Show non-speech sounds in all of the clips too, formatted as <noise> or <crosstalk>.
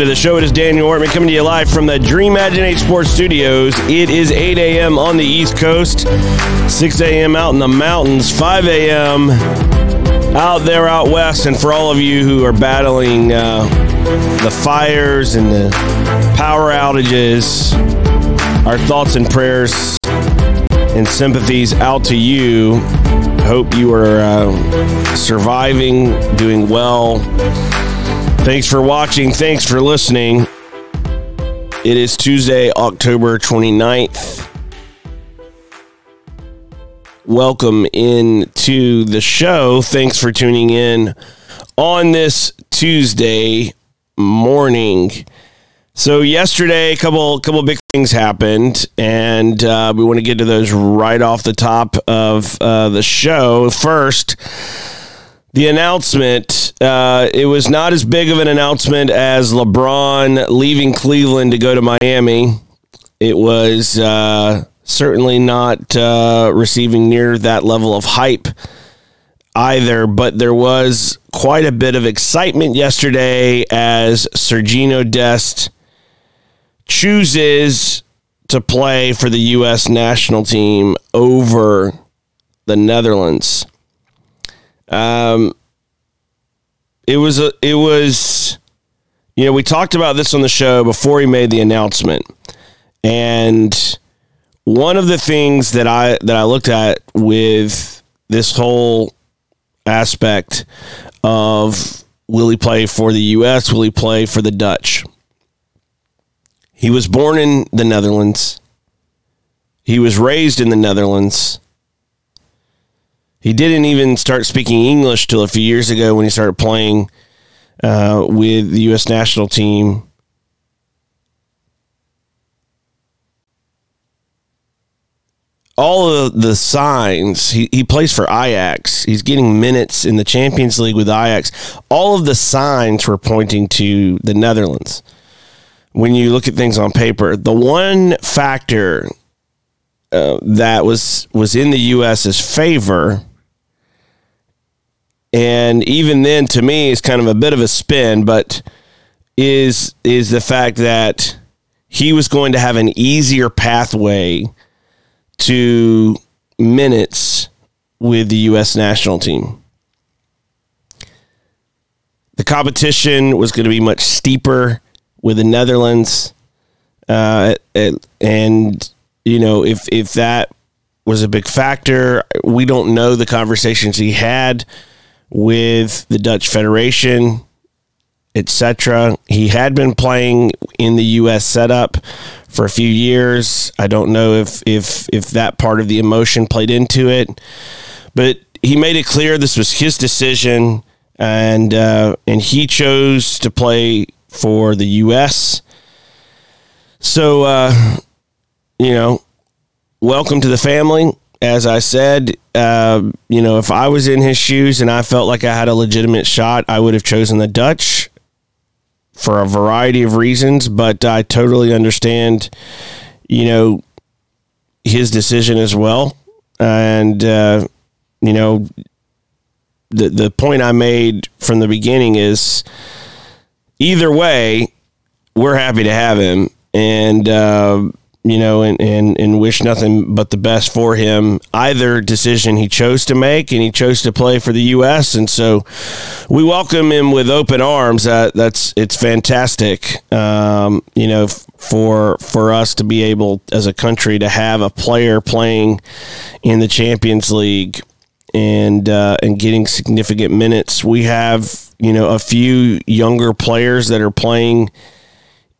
into the show. It is Daniel Workman coming to you live from the Dream Imaginate Sports Studios. It is 8 a.m. on the East Coast, 6 a.m. out in the mountains, 5 a.m. out there out west. And for all of you who are battling uh, the fires and the power outages, our thoughts and prayers and sympathies out to you. Hope you are uh, surviving, doing well. Thanks for watching. Thanks for listening. It is Tuesday, October 29th. Welcome in to the show. Thanks for tuning in on this Tuesday morning. So yesterday, a couple couple big things happened, and uh, we want to get to those right off the top of uh, the show. First, the announcement. Uh, it was not as big of an announcement as LeBron leaving Cleveland to go to Miami. It was uh, certainly not uh, receiving near that level of hype either, but there was quite a bit of excitement yesterday as Sergino Dest chooses to play for the U.S. national team over the Netherlands. Um, it was a, it was, you know, we talked about this on the show before he made the announcement, and one of the things that I that I looked at with this whole aspect of will he play for the U.S. Will he play for the Dutch? He was born in the Netherlands. He was raised in the Netherlands. He didn't even start speaking English till a few years ago when he started playing uh, with the U.S. national team. All of the signs, he, he plays for Ajax. He's getting minutes in the Champions League with Ajax. All of the signs were pointing to the Netherlands when you look at things on paper. The one factor uh, that was was in the U.S.'s favor, and even then, to me, is kind of a bit of a spin, but is is the fact that he was going to have an easier pathway to minutes with the U.S. national team. The competition was going to be much steeper with the Netherlands, uh, and you know if if that was a big factor, we don't know the conversations he had with the Dutch Federation, etc. He had been playing in the U.S. setup for a few years. I don't know if if if that part of the emotion played into it, but he made it clear this was his decision, and uh, and he chose to play for the U.S. So, uh, you know, welcome to the family. As I said, uh, you know, if I was in his shoes and I felt like I had a legitimate shot, I would have chosen the Dutch for a variety of reasons. But I totally understand, you know, his decision as well. And, uh, you know, the the point I made from the beginning is either way, we're happy to have him, and uh, you know, and, and and wish nothing but the best for him. Either decision he chose to make, and he chose to play for the U.S., and so we welcome him with open arms. Uh, that's it's fantastic, um, you know, f- for for us to be able as a country to have a player playing in the Champions League and uh, and getting significant minutes. We have you know a few younger players that are playing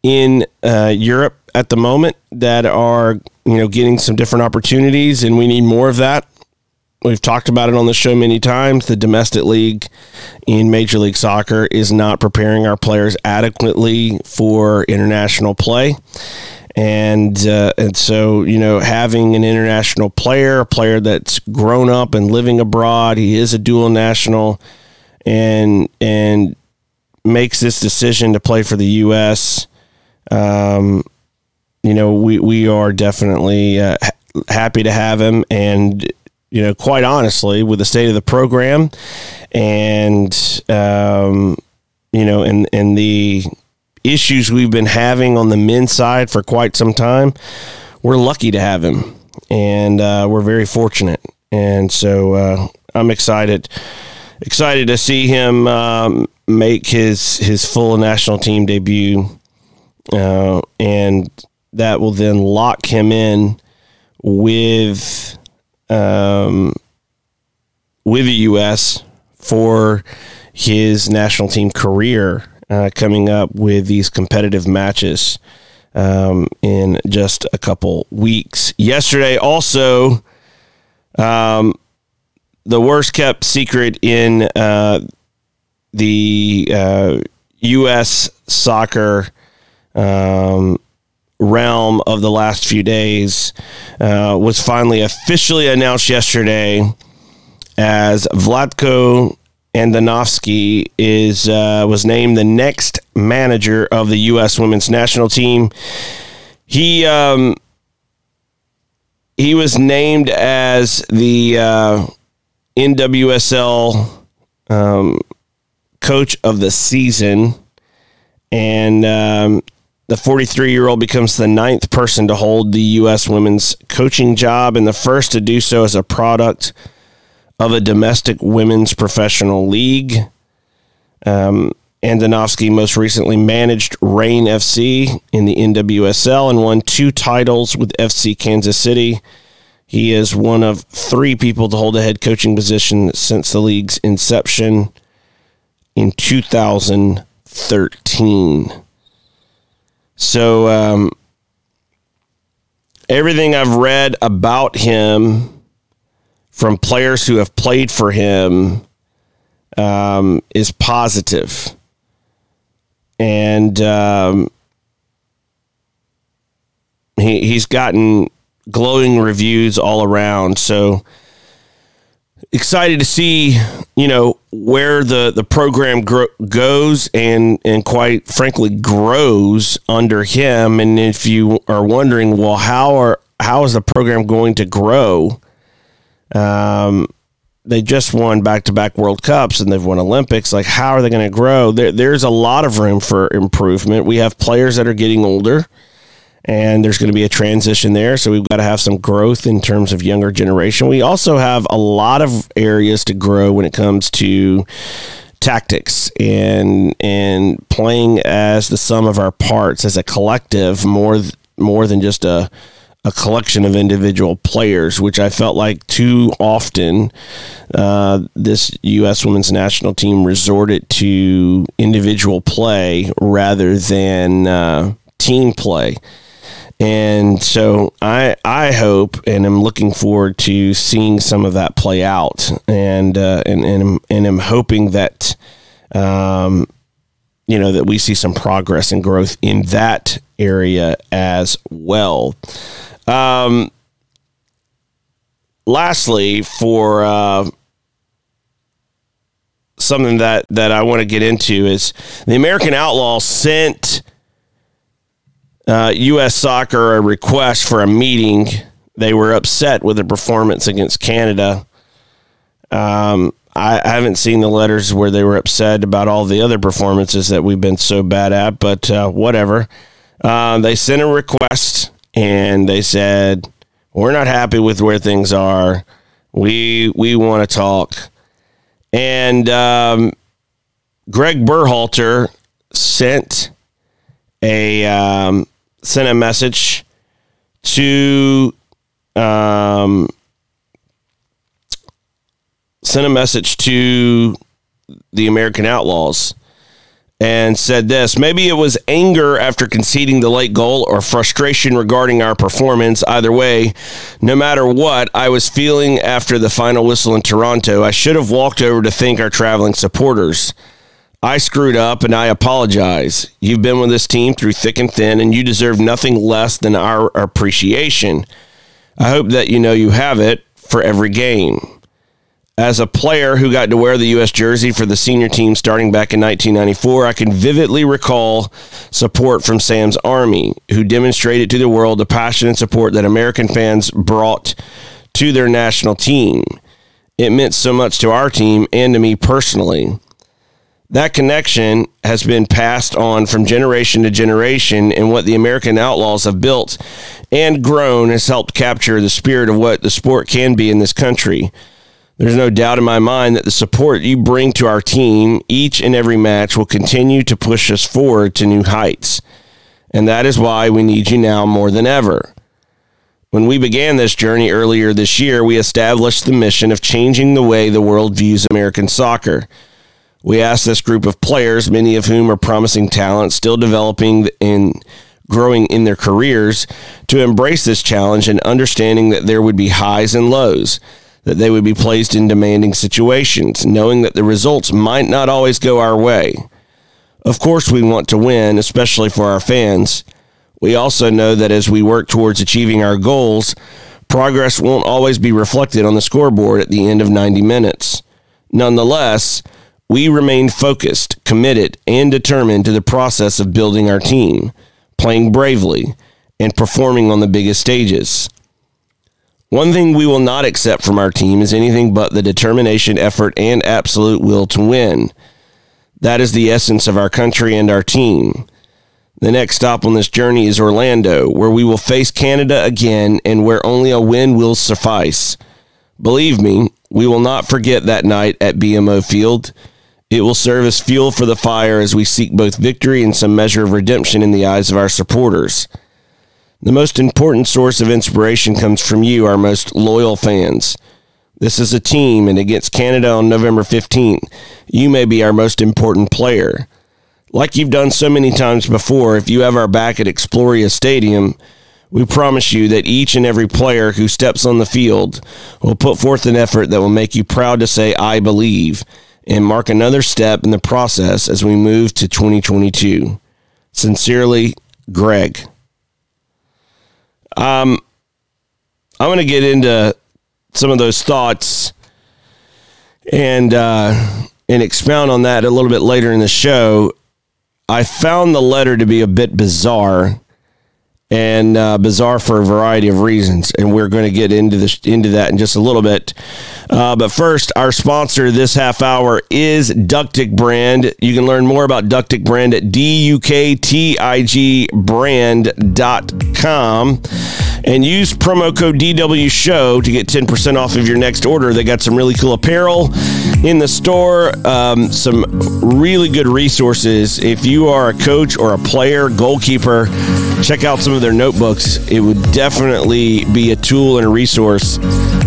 in uh, Europe at the moment that are you know getting some different opportunities, and we need more of that. We've talked about it on the show many times. The domestic league in Major League Soccer is not preparing our players adequately for international play. And uh, and so you know having an international player, a player that's grown up and living abroad, he is a dual national and and makes this decision to play for the U.S. Um, you know, we we are definitely uh, happy to have him, and you know, quite honestly, with the state of the program and um, you know, and and the issues we've been having on the men's side for quite some time, we're lucky to have him, and uh, we're very fortunate. And so uh, I'm excited, excited to see him um, make his his full national team debut, uh, and that will then lock him in with um, with the U.S. for his national team career uh, coming up with these competitive matches um, in just a couple weeks. Yesterday, also, um, the worst kept secret in uh, the uh, U.S. soccer um, realm of the last few days uh, was finally officially announced yesterday as Vlatko Andonovski is uh, was named the next manager of the U.S. Women's National Team. He um, he was named as the uh, NWSL um, coach of the season, and um, the 43 year old becomes the ninth person to hold the U.S. women's coaching job and the first to do so as a product of a domestic women's professional league. Um, Andonovski most recently managed Reign FC in the NWSL and won two titles with FC Kansas City. He is one of three people to hold a head coaching position since the league's inception in 2013. So, um, everything I've read about him from players who have played for him um, is positive. And um, he, he's gotten glowing reviews all around. So excited to see, you know, where the, the program gro- goes and, and quite frankly grows under him. And if you are wondering, well, how are, how is the program going to grow? Um, they just won back to back World Cups and they've won Olympics. Like, how are they going to grow? There, there's a lot of room for improvement. We have players that are getting older, and there's going to be a transition there. So we've got to have some growth in terms of younger generation. We also have a lot of areas to grow when it comes to tactics and and playing as the sum of our parts as a collective more more than just a a collection of individual players, which I felt like too often uh, this U.S. women's national team resorted to individual play rather than uh, team play. And so I I hope and I'm looking forward to seeing some of that play out, and uh, and and and am hoping that um, you know that we see some progress and growth in that area as well. Um, lastly, for uh, something that that I want to get into is the American Outlaw sent uh, U.S. Soccer a request for a meeting. They were upset with the performance against Canada. Um, I, I, haven't seen the letters where they were upset about all the other performances that we've been so bad at, but uh, whatever. Uh, they sent a request and they said, "We're not happy with where things are. We we want to talk." And um, Greg Berhalter sent a um, sent a message to um, sent a message to the American Outlaws and said this maybe it was anger after conceding the late goal or frustration regarding our performance. Either way, no matter what I was feeling after the final whistle in Toronto, I should have walked over to thank our traveling supporters. I screwed up and I apologize. You've been with this team through thick and thin, and you deserve nothing less than our appreciation. I hope that you know you have it for every game as a player who got to wear the U.S. jersey for the senior team starting back in 1994, I can vividly recall support from Sam's Army, who demonstrated to the world the passion and support that American fans brought to their national team. It meant so much to our team and to me personally. That connection has been passed on from generation to generation, and what the American Outlaws have built and grown has helped capture the spirit of what the sport can be in this country. There's no doubt in my mind that the support you bring to our team each and every match will continue to push us forward to new heights. And that is why we need you now more than ever. When we began this journey earlier this year, we established the mission of changing the way the world views American soccer. We asked this group of players, many of whom are promising talent, still developing and growing in their careers, to embrace this challenge and understanding that there would be highs and lows, that they would be placed in demanding situations, knowing that the results might not always go our way. Of course, we want to win, especially for our fans. We also know that as we work towards achieving our goals, progress won't always be reflected on the scoreboard at the end of 90 minutes. Nonetheless, we remain focused, committed, and determined to the process of building our team, playing bravely, and performing on the biggest stages. One thing we will not accept from our team is anything but the determination, effort, and absolute will to win. That is the essence of our country and our team. The next stop on this journey is Orlando, where we will face Canada again and where only a win will suffice. Believe me, we will not forget that night at BMO Field. It will serve as fuel for the fire as we seek both victory and some measure of redemption in the eyes of our supporters. The most important source of inspiration comes from you, our most loyal fans. This is a team, and against Canada on November 15th, you may be our most important player. Like you've done so many times before, if you have our back at Exploria Stadium, we promise you that each and every player who steps on the field will put forth an effort that will make you proud to say, I believe and mark another step in the process as we move to 2022. Sincerely, Greg. Um, I'm going to get into some of those thoughts and uh, and expound on that a little bit later in the show. I found the letter to be a bit bizarre and uh, bizarre for a variety of reasons, and we're going to get into this into that in just a little bit. Uh, but first, our sponsor this half hour is Duktig Brand. You can learn more about Duktig Brand at duktigbrand.com and use promo code DW Show to get 10% off of your next order. They got some really cool apparel in the store, um, some really good resources. If you are a coach or a player, goalkeeper, check out some of their notebooks. It would definitely be a tool and a resource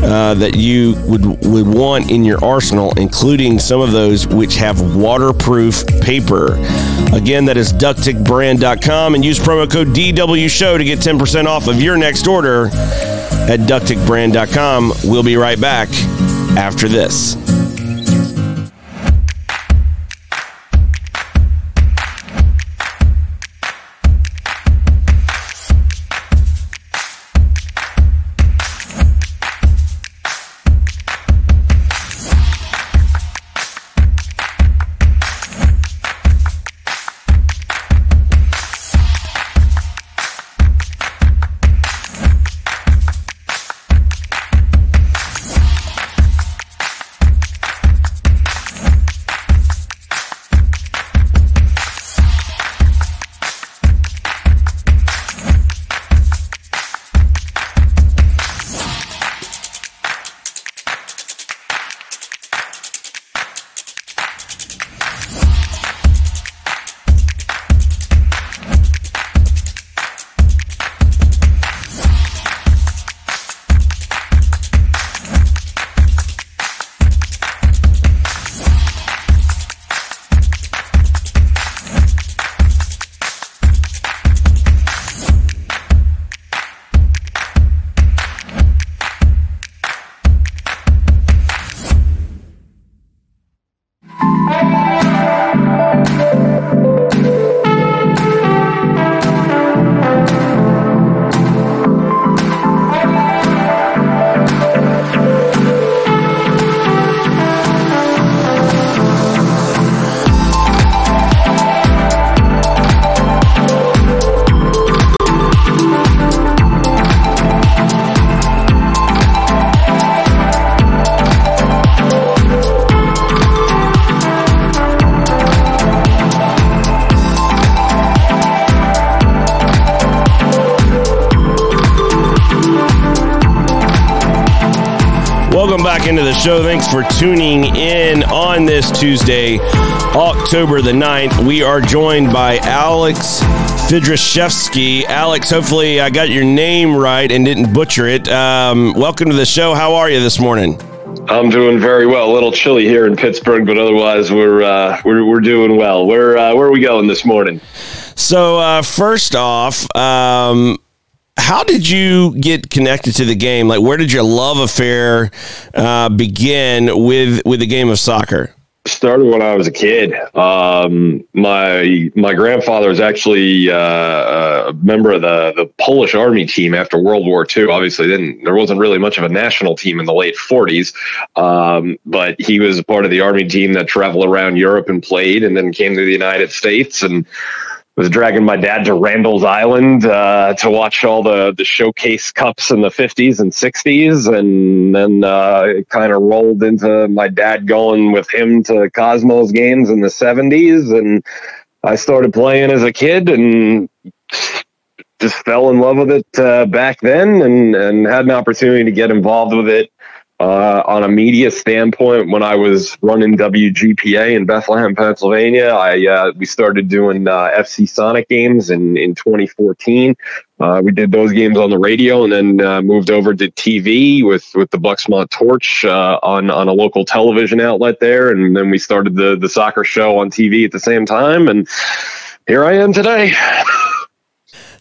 uh, that you would would want in your arsenal, including some of those which have waterproof paper. Again, that is duktigbrand.com and use promo code DW Show to get 10% off of your next order at duktigbrand.com. We'll be right back after this. Tuesday, October the 9th. We are joined by Alex Fydryszewski. Alex, hopefully I got your name right and didn't butcher it. Um, welcome to the show. How are you this morning? I'm doing very well. A little chilly here in Pittsburgh, but otherwise we're uh, we're, we're doing well. Where uh, where are we going this morning? So uh, first off, um, how did you get connected to the game? Like, where did your love affair uh, begin with with the game of soccer? Started when I was a kid. Um, my my grandfather was actually uh, a member of the the Polish Army team after World War II. Obviously, then there wasn't really much of a national team in the late 40s, um, but he was part of the Army team that traveled around Europe and played, and then came to the United States and was dragging my dad to Randall's Island uh, to watch all the the showcase cups in the 50s and 60s, and then uh, it kind of rolled into my dad going with him to Cosmos games in the 70s, and I started playing as a kid and just fell in love with it uh, back then, and and had an opportunity to get involved with it uh, on a media standpoint, when I was running WGPA in Bethlehem, Pennsylvania, I uh, we started doing uh, FC Sonic games in in 2014. Uh, we did those games on the radio, and then uh, moved over to TV with with the Bucksmont Torch uh, on on a local television outlet there, and then we started the the soccer show on TV at the same time, and here I am today. <laughs>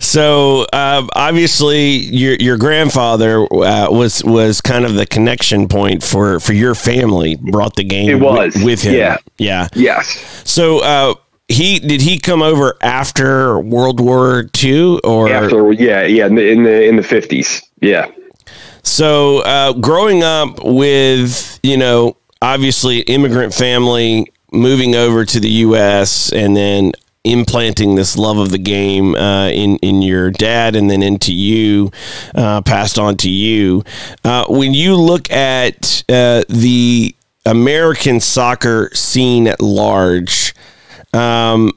So uh, obviously, your your grandfather uh, was was kind of the connection point for for your family. Brought the game. It was with, with him. Yeah. Yeah. Yes. So uh, he did he come over after World War II or after? Yeah. Yeah. In the in the in the fifties. Yeah. So uh, growing up with you know obviously immigrant family moving over to the U.S. and then implanting this love of the game uh, in in your dad and then into you, uh, passed on to you. Uh, when you look at uh, the American soccer scene at large, um,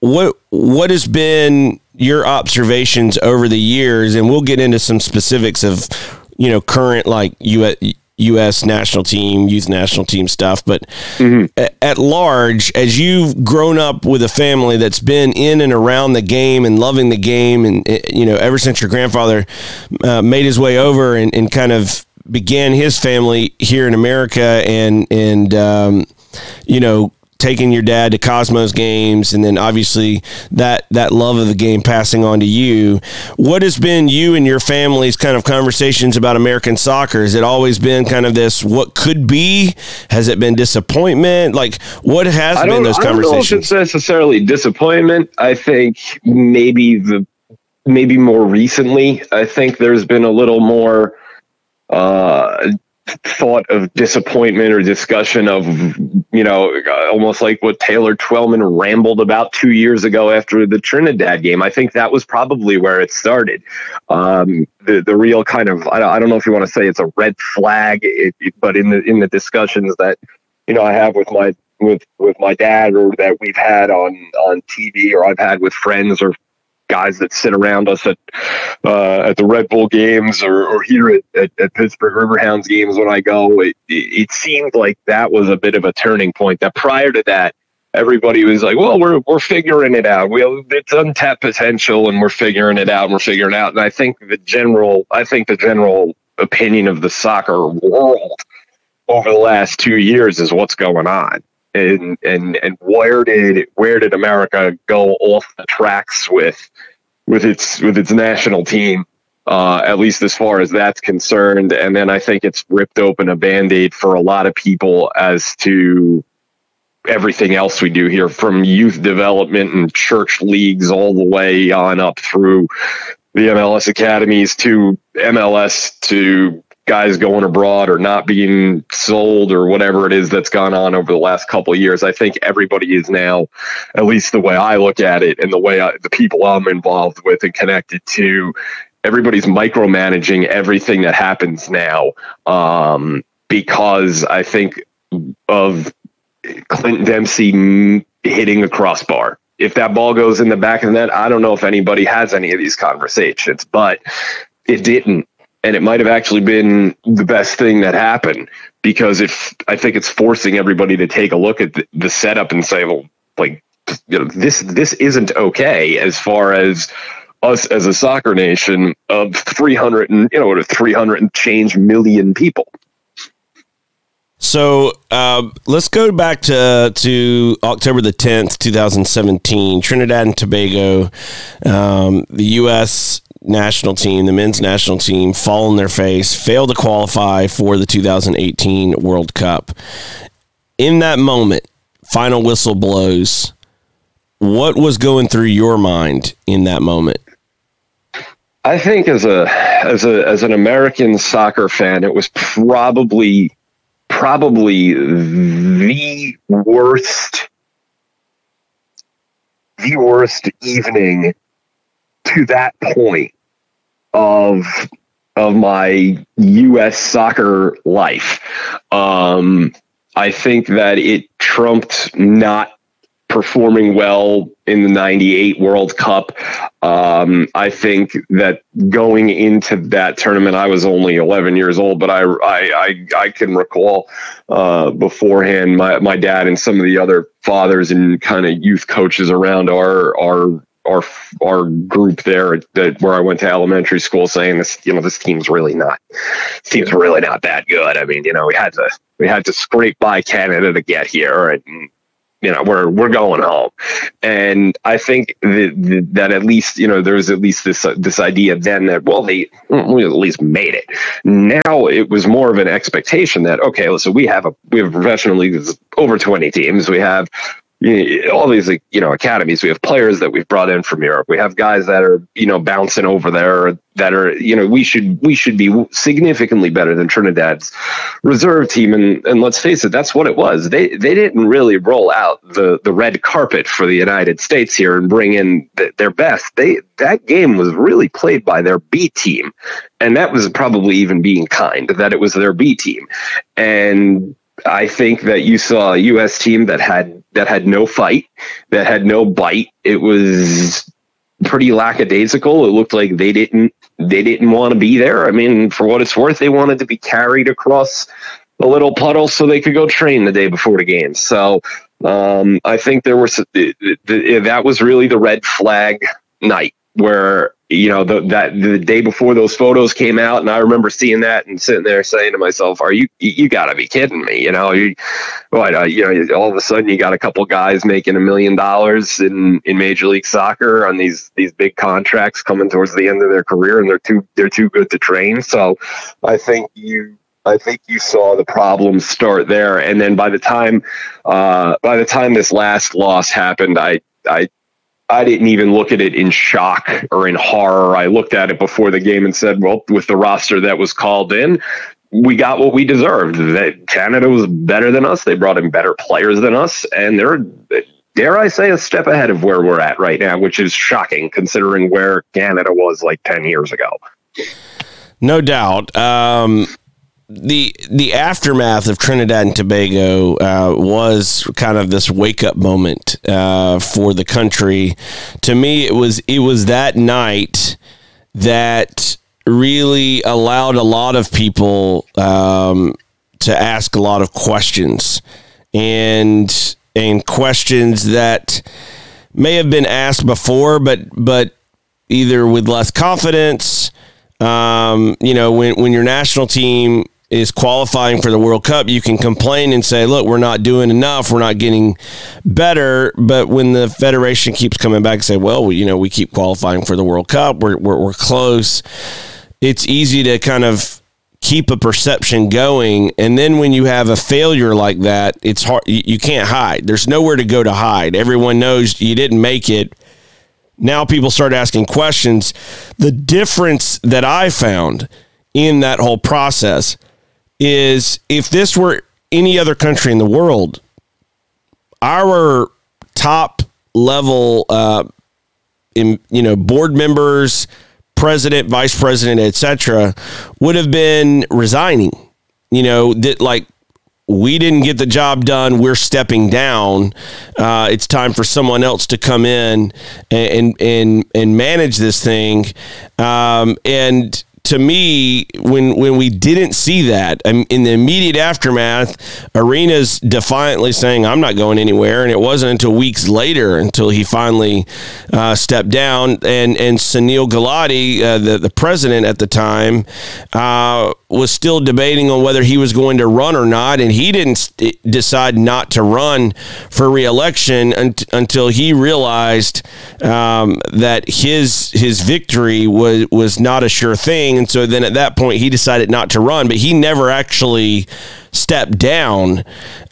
what what has been your observations over the years? And we'll get into some specifics of you know current like U.S. U.S. national team, youth national team stuff, but mm-hmm. at, large, as you've grown up with a family that's been in and around the game and loving the game, and eh, you know, ever since your grandfather uh, made his way over and, and kind of began his family here in America, and and um, you know, taking your dad to Cosmos games, and then obviously that that love of the game passing on to you. What has been you and your family's kind of conversations about American soccer? Has it always been kind of this what could be? Has it been disappointment? Like what has been those conversations? I don't know if it's necessarily disappointment. I think maybe the maybe more recently, I think there's been a little more uh, thought of disappointment or discussion of, you know, almost like what Taylor Twellman rambled about two years ago after the Trinidad game. I think that was probably where it started. Um, the the real kind of I don't know if you want to say it's a red flag, it, it, but in the in the discussions that you know I have with my with with my dad or that we've had on on TV or I've had with friends or guys that sit around us at uh, at the Red Bull games or, or here at, at, at, Pittsburgh Riverhounds games when I go, it, it seemed like that was a bit of a turning point. That prior to that, everybody was like, "Well, we're we're figuring it out. We it's untapped potential, and we're figuring it out. and We're figuring it out." And I think the general, I think the general opinion of the soccer world over the last two years is what's going on and and and where did where did America go off the tracks with with its with its national team? Uh, at least as far as that's concerned. And then I think it's ripped open a band aid for a lot of people as to everything else we do here from youth development and church leagues all the way on up through the MLS academies to MLS to guys going abroad or not being sold or whatever it is that's gone on over the last couple years. I think everybody is now, at least the way I look at it and the way I, the people I'm involved with and connected to, everybody's micromanaging everything that happens now um, because I think of Clint Dempsey hitting a crossbar. If that ball goes in the back of the net, I don't know if anybody has any of these conversations, but it didn't and it might have actually been the best thing that happened because if I think it's forcing everybody to take a look at the, the setup and say, well, like you know, this this isn't okay as far as us as a soccer nation of 300 and you know 300 and change million people so uh, let's go back to to October the tenth, two thousand seventeen. Trinidad and Tobago, um, the U.S. national team, the men's national team, fall on their face, fail to qualify for the 2018 World Cup. In that moment, final whistle blows. What was going through your mind in that moment? I think as a as a as an American soccer fan, it was probably probably the worst the worst evening to that point of of my US soccer life. Um, I think that it trumped not performing well in the 98 World Cup. Um, I think that going into that tournament, I was only 11 years old, but I, I, I, I can recall uh, beforehand my, my dad and some of the other fathers and kind of youth coaches around our, our, our our group there that where I went to elementary school saying this you know this team's really not this team's really not that good. I mean you know we had to we had to scrape by Canada to get here and you know we're we're going home. And i think that, that at least you know there's at least this uh, this idea then that well they we at least made it. Now it was more of an expectation that okay listen we have a we have a professional league that's over 20 teams. We have all these you know academies we have players that we've brought in from Europe. We have guys that are you know bouncing over there that are you know we should we should be significantly better than Trinidad's reserve team. And and let's face it that's what it was. They they didn't really roll out the the red carpet for the United States here and bring in the, their best. They that game was really played by their B team. And that was probably even being kind that it was their B team. And I think that you saw a U.S. team that had that had no fight, that had no bite. It was pretty lackadaisical. It looked like they didn't they didn't want to be there. I mean, for what it's worth, they wanted to be carried across a little puddle so they could go train the day before the game. So um, I think there was that was really the red flag night where you know the, that the day before those photos came out and i remember seeing that and sitting there saying to myself are you you gotta be kidding me you know? You what uh, you know all of a sudden you got a couple guys making a million dollars in in major league soccer on these these big contracts coming towards the end of their career and they're too they're too good to train. So i think you I think you saw the problems start there, and then by the time, uh, by the time this last loss happened, I I I didn't even look at it in shock or in horror. I looked at it before the game and said, well, with the roster that was called in, we got what we deserved. That Canada was better than us. They brought in better players than us, and they're dare I say a step ahead of where we're at right now, which is shocking considering where Canada was like ten years ago. No doubt. Um, the the aftermath of Trinidad and Tobago uh, was kind of this wake up moment uh, for the country. To me, it was it was that night that really allowed a lot of people um, to ask a lot of questions and and questions that may have been asked before, but but either with less confidence. Um, you know, when when your national team is qualifying for the World Cup, you can complain and say, look, we're not doing enough. We're not getting better. But when the Federation keeps coming back and say, well, you know, we keep qualifying for the World Cup, we're, we're, we're close, it's easy to kind of keep a perception going. And then when you have a failure like that, it's hard. You can't hide. There's nowhere to go to hide. Everyone knows you didn't make it. Now people start asking questions. The difference that I found in that whole process is if this were any other country in the world, our top level, uh, in, you know, board members, president, vice president, etc., would have been resigning. You know that like we didn't get the job done. We're stepping down. Uh, it's time for someone else to come in and and and, and manage this thing. Um, and to me, when when we didn't see that um, in the immediate aftermath, Arenas defiantly saying, "I'm not going anywhere," and it wasn't until weeks later until he finally uh, stepped down. And and Sunil Gulati, uh, the the president at the time, uh, was still debating on whether he was going to run or not, and he didn't decide not to run for reelection until he realized um, that his his victory was was not a sure thing, and so then at that point he decided not to run, but he never actually stepped down,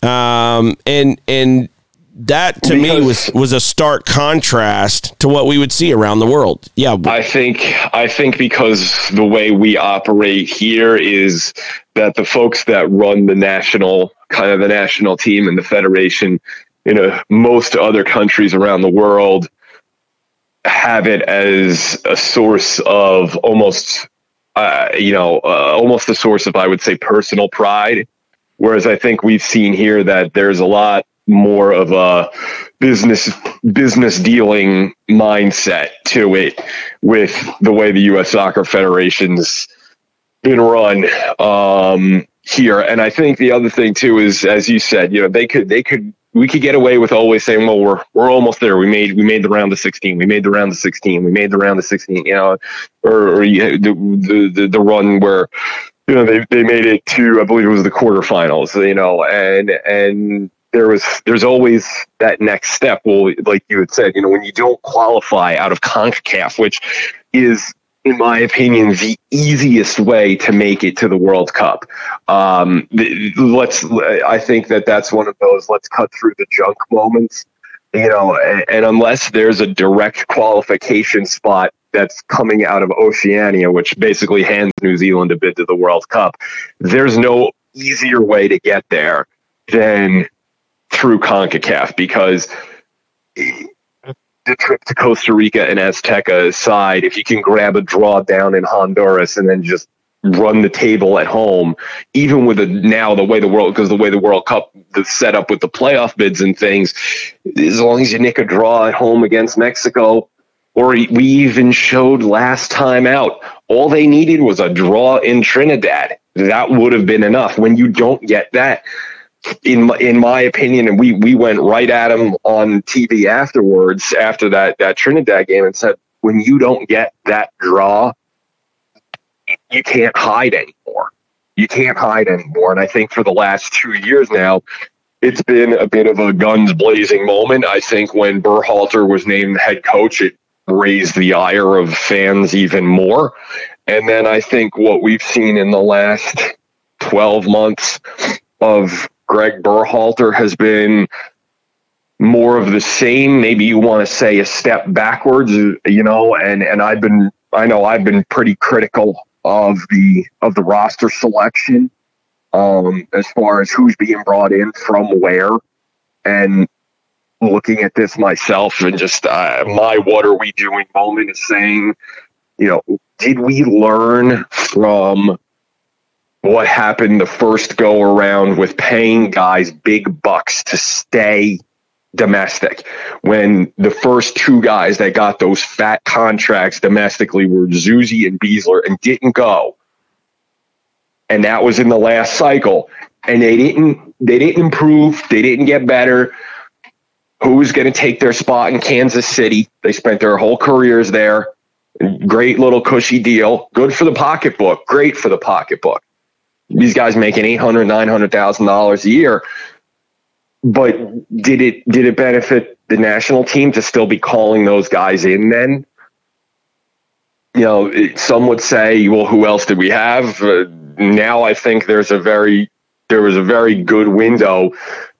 um, and and that to because me was was a stark contrast to what we would see around the world. Yeah, I think I think because the way we operate here is that the folks that run the national kind of the national team and the federation, you know, most other countries around the world have it as a source of almost uh, you know, uh, almost a source of I would say personal pride. Whereas I think we've seen here that there's a lot more of a business business dealing mindset to it with the way the U.S. Soccer Federation's been run um, here. And I think the other thing too is, as you said, you know, they could they could we could get away with always saying, "Well, we're we're almost there. We made we made the round of 16. We made the round of 16. We made the round of 16." You know, or, or the, the the the run where you know they they made it to I believe it was the quarterfinals. You know, and and there was there's always that next step. Well, like you had said, you know, when you don't qualify out of CONCACAF, which is in my opinion, the easiest way to make it to the World Cup. Um, let's, I think that that's one of those let's cut through the junk moments, you know, and, and unless there's a direct qualification spot that's coming out of Oceania, which basically hands New Zealand a bid to the World Cup, there's no easier way to get there than through CONCACAF because the trip to Costa Rica and Azteca aside, if you can grab a draw down in Honduras and then just run the table at home, even with the now the way the world because the way the World Cup the setup with the playoff bids and things, as long as you nick a draw at home against Mexico, or we even showed last time out, all they needed was a draw in Trinidad. That would have been enough. When you don't get that, in in my opinion, and we we went right at him on TV afterwards after that that Trinidad game and said, when you don't get that draw, you can't hide anymore. You can't hide anymore. And I think for the last two years now, it's been a bit of a guns blazing moment. I think when Berhalter was named head coach, it raised the ire of fans even more. And then I think what we've seen in the last 12 months of Greg Berhalter has been more of the same. Maybe you want to say a step backwards, you know, and, and I've been, I know I've been pretty critical of the, of the roster selection, um, as far as who's being brought in from where. And looking at this myself and just, uh, my, what are we doing moment is saying, you know, did we learn from what happened the first go around with paying guys big bucks to stay domestic when the first two guys that got those fat contracts domestically were Zusi and Besler and didn't go. And that was in the last cycle. And they didn't they didn't improve, they didn't get better. Who's going to take their spot in Kansas City? They spent their whole careers there. Great little cushy deal. Good for the pocketbook. Great for the pocketbook these guys making eight hundred, nine hundred thousand dollars a year. But did it did it benefit the national team to still be calling those guys in then? You know, some would say, well, who else did we have? Uh, now I think there's a very there was a very good window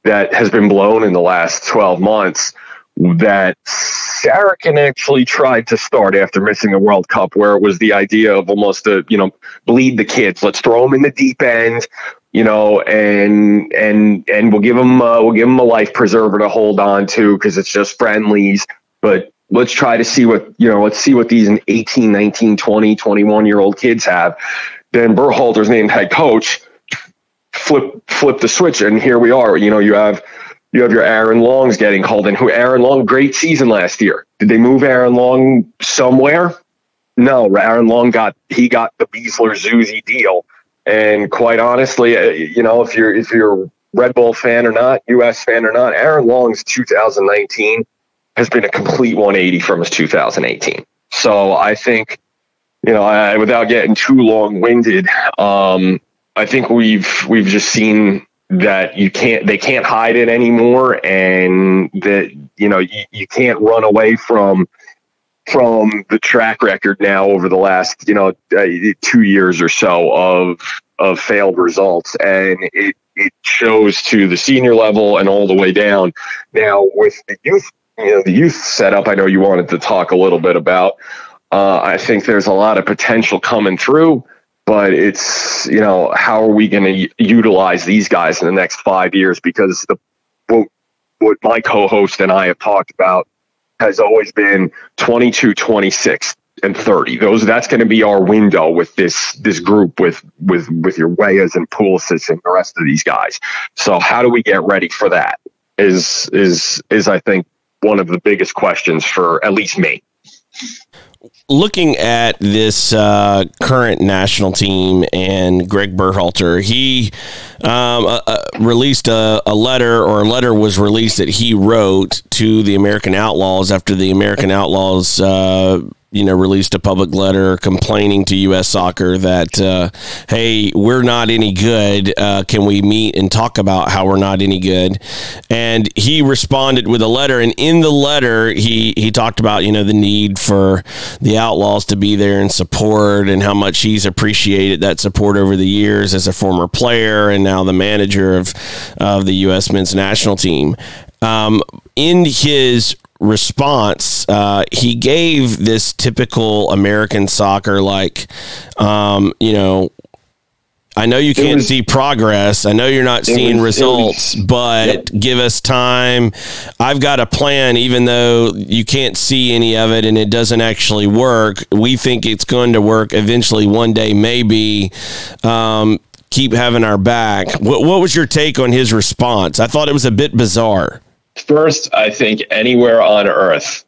that has been blown in the last 12 months that Sarachan actually tried to start after missing the World Cup, where it was the idea of almost a you know bleed the kids, let's throw them in the deep end, you know, and and and we'll give them uh, we'll give them a life preserver to hold on to because it's just friendlies, but let's try to see what you know let's see what these 18 19 20 21 year old kids have then Berhalter's named head coach flip flip the switch and here we are you know you have you have your Aaron Longs getting called in. Who Aaron Long, great season last year. Did they move Aaron Long somewhere? no, Aaron Long got he got the Besler Zusi deal, and quite honestly, uh, you know, if you're if you're Red Bull fan or not, U.S. fan or not, Aaron Long's 2019 has been a complete 180 from his 2018. So I think, you know, I, without getting too long winded, um, I think we've we've just seen that you can't they can't hide it anymore, and that you know you, you can't run away from from the track record now over the last you know uh, two years or so of of failed results, and it it shows to the senior level and all the way down. Now with the youth, you know, the youth setup, I know you wanted to talk a little bit about. Uh, I think there's a lot of potential coming through, but it's you know how are we going to utilize these guys in the next five years? Because the what, what my co-host and I have talked about has always been 22, 26 and 30. Those that's going to be our window with this this group with with with your Weahs and Pulisic and the rest of these guys. So how do we get ready for that? Is is is I think one of the biggest questions for at least me looking at this uh, current national team and Greg Berhalter, he um, uh, uh, released a, a, letter, or a letter was released that he wrote to the American Outlaws after the American Outlaws uh, you know, released a public letter complaining to U.S. Soccer that, uh, hey, we're not any good. Uh, can we meet and talk about how we're not any good? And he responded with a letter, and in the letter, he he talked about you know the need for the Outlaws to be there and support, and how much he's appreciated that support over the years as a former player and now the manager of of the U.S. men's national team. Um, in his response, uh, he gave this typical American soccer like, um, you know, I know you can't was, see progress. I know you're not seeing was, results, was, but yep. give us time. I've got a plan, even though you can't see any of it and it doesn't actually work. We think it's going to work eventually, one day, maybe. Um, keep having our back. What, what was your take on his response? I thought it was a bit bizarre. First, I think anywhere on earth,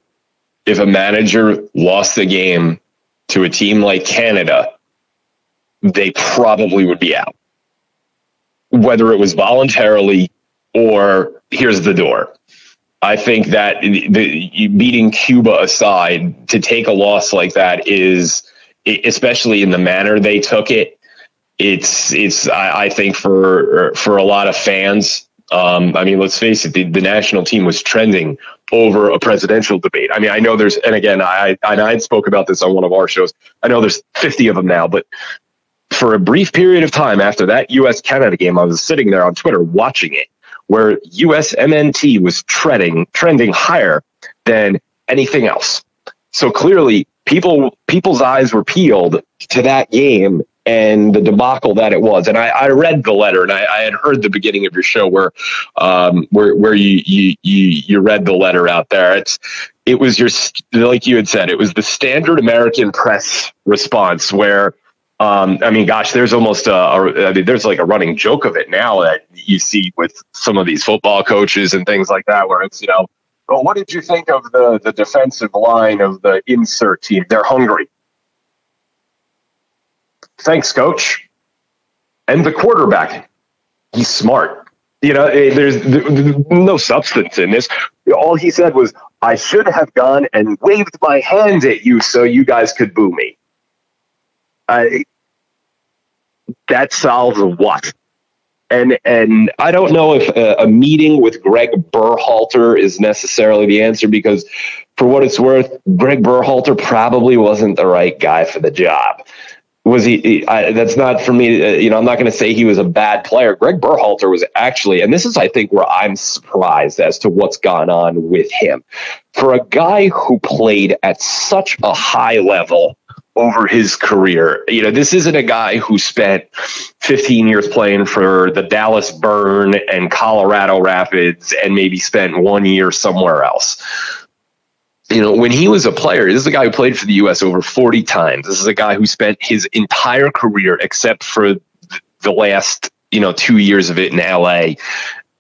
if a manager lost the game to a team like Canada, they probably would be out. Whether it was voluntarily or here's the door. I think that the, beating Cuba aside, to take a loss like that is, especially in the manner they took it, it's it's I, I think for for a lot of fans um, I mean, let's face it, the, the, national team was trending over a presidential debate. I mean, I know there's, and again, I, I, I spoke about this on one of our shows. I know there's 50 of them now, but for a brief period of time after that US Canada game, I was sitting there on Twitter watching it, where US MNT was treading, trending higher than anything else. So clearly, people people's eyes were peeled to that game and the debacle that it was. And I, I read the letter, and I, I, had heard the beginning of your show where, um, where where you, you you you read the letter out there. It's it was your like you had said, it was the standard American press response where. Um, I mean, gosh, there's almost a, a I mean, there's like a running joke of it now that you see with some of these football coaches and things like that, where it's you know, well, what did you think of the the defensive line of the insert team? They're hungry thanks, coach. And the quarterback, he's smart. You know, eh, there's, no substance in this. All he said was, I should have gone and waved my hand at you so you guys could boo me. I, that solves what? And and I don't know if a, a, meeting with Greg Berhalter is necessarily the answer because, for what it's worth, Greg Berhalter probably wasn't the right guy for the job was he? I, that's not for me. Uh, you know, I'm not going to say he was a bad player. Greg Berhalter was actually, and this is, I think, where I'm surprised as to what's gone on with him. For a guy who played at such a high level over his career, you know, this isn't a guy who spent 15 years playing for the Dallas Burn and Colorado Rapids and maybe spent one year somewhere else you know, when he was a player, this is a guy who played for the U.S. over 40 times. This is a guy who spent his entire career, except for the last, you know, two years of it in L.A.,